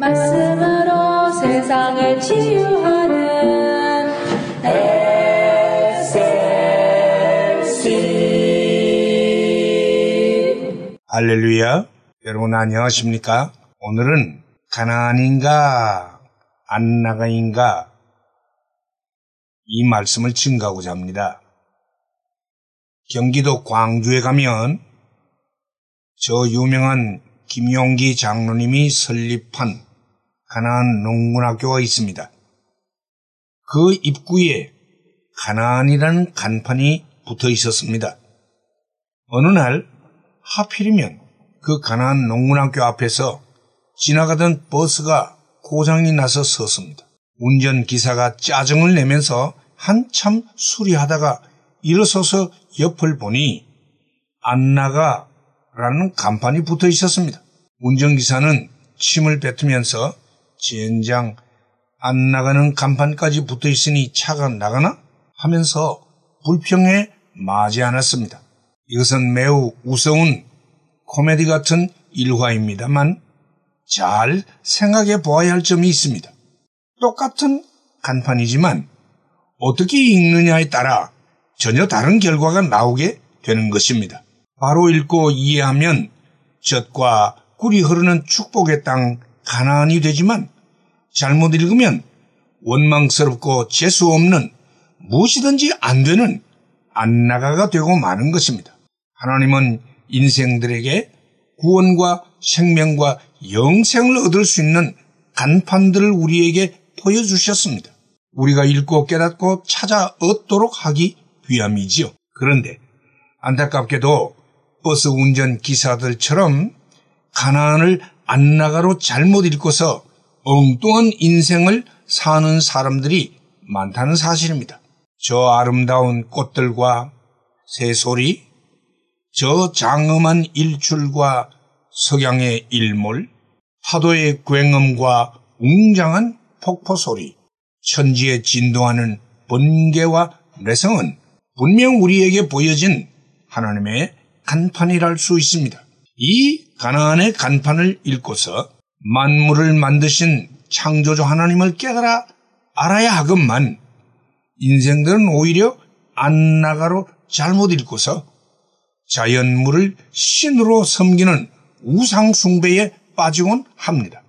말씀으로 세상을 치유하는 SLC 할렐루야. 여러분 안녕하십니까? 오늘은 가나안인가 안나가인가 이 말씀을 증가하고자 합니다. 경기도 광주에 가면 저 유명한 김용기 장로님이 설립한 가나안 농군학교가 있습니다. 그 입구에 가나안이라는 간판이 붙어 있었습니다. 어느 날 하필이면 그 가나안 농군학교 앞에서 지나가던 버스가 고장이 나서 섰습니다. 운전기사가 짜증을 내면서 한참 수리하다가 일어서서 옆을 보니 안 나가 라는 간판이 붙어 있었습니다. 운전기사는 침을 뱉으면서 젠장 안 나가는 간판까지 붙어 있으니 차가 나가나? 하면서 불평에 마지 않았습니다. 이것은 매우 우스운 코미디 같은 일화입니다만 잘 생각해 보아야 할 점이 있습니다. 똑같은 간판이지만 어떻게 읽느냐에 따라 전혀 다른 결과가 나오게 되는 것입니다. 바로 읽고 이해하면 젖과 꿀이 흐르는 축복의 땅 가나안이 되지만 잘못 읽으면 원망스럽고 재수 없는 무엇이든지 안 되는 안나가가 되고 마는 것입니다. 하나님은 인생들에게 구원과 생명과 영생을 얻을 수 있는 간판들을 우리에게 보여주셨습니다. 우리가 읽고 깨닫고 찾아 얻도록 하기 위함이지요. 그런데 안타깝게도 버스 운전 기사들처럼 가난을 안나가로 잘못 읽고서 엉뚱한 인생을 사는 사람들이 많다는 사실입니다. 저 아름다운 꽃들과 새소리, 저 장엄한 일출과 석양의 일몰, 파도의 굉음과 웅장한 폭포 소리, 천지에 진동하는 번개와 내성은 분명 우리에게 보여진 하나님의 간판이랄 수 있습니다. 이 가나안의 간판을 읽고서 만물을 만드신 창조주 하나님을 깨달아 알아야 하건만 인생들은 오히려 안나가로 잘못 읽고서 자연물을 신으로 섬기는 우상숭배에 빠지곤 합니다.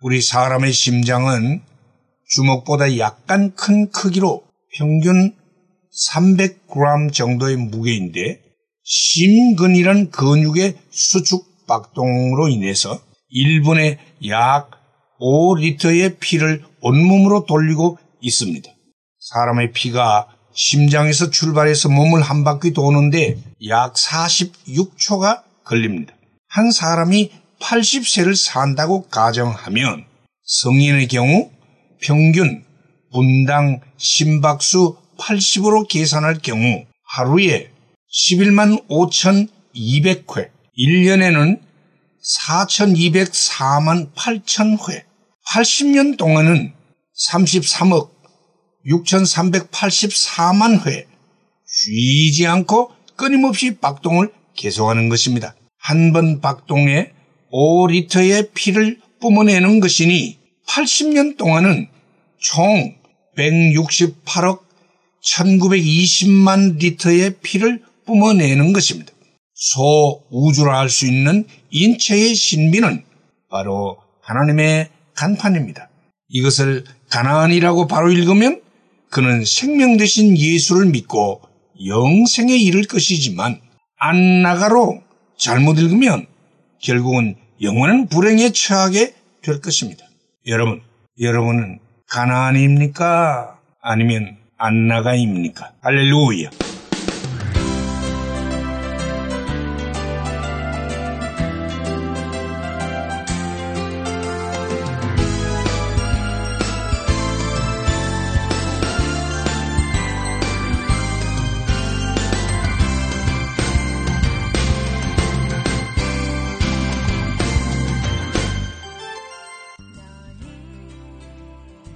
우리 사람의 심장은 주먹보다 약간 큰 크기로 평균 300g 정도의 무게인데 심근이란 근육의 수축 박동으로 인해서 1분에 약 5리터의 피를 온몸으로 돌리고 있습니다. 사람의 피가 심장에서 출발해서 몸을 한 바퀴 도는데 약 46초가 걸립니다. 한 사람이 80세를 산다고 가정하면 성인의 경우 평균 분당 심박수 80으로 계산할 경우 하루에 11만 5,200회, 1년에는 4,204만 8,000회, 80년 동안은 33억 6,384만 회 쉬지 않고 끊임없이 박동을 계속하는 것입니다. 한 번 박동에 5리터의 피를 뿜어내는 것이니 80년 동안은 총 168억 1920만 리터의 피를 뿜어내는 것입니다. 소우주라 할 수 있는 인체의 신비는 바로 하나님의 간판입니다. 이것을 가나안이라고 바로 읽으면 그는 생명 되신 예수를 믿고 영생에 이를 것이지만 안나가로 잘못 읽으면 결국은 영원한 불행에 처하게 될 것입니다. 여러분, 여러분은 가나안입니까? 아니면 안나가입니까? 할렐루야.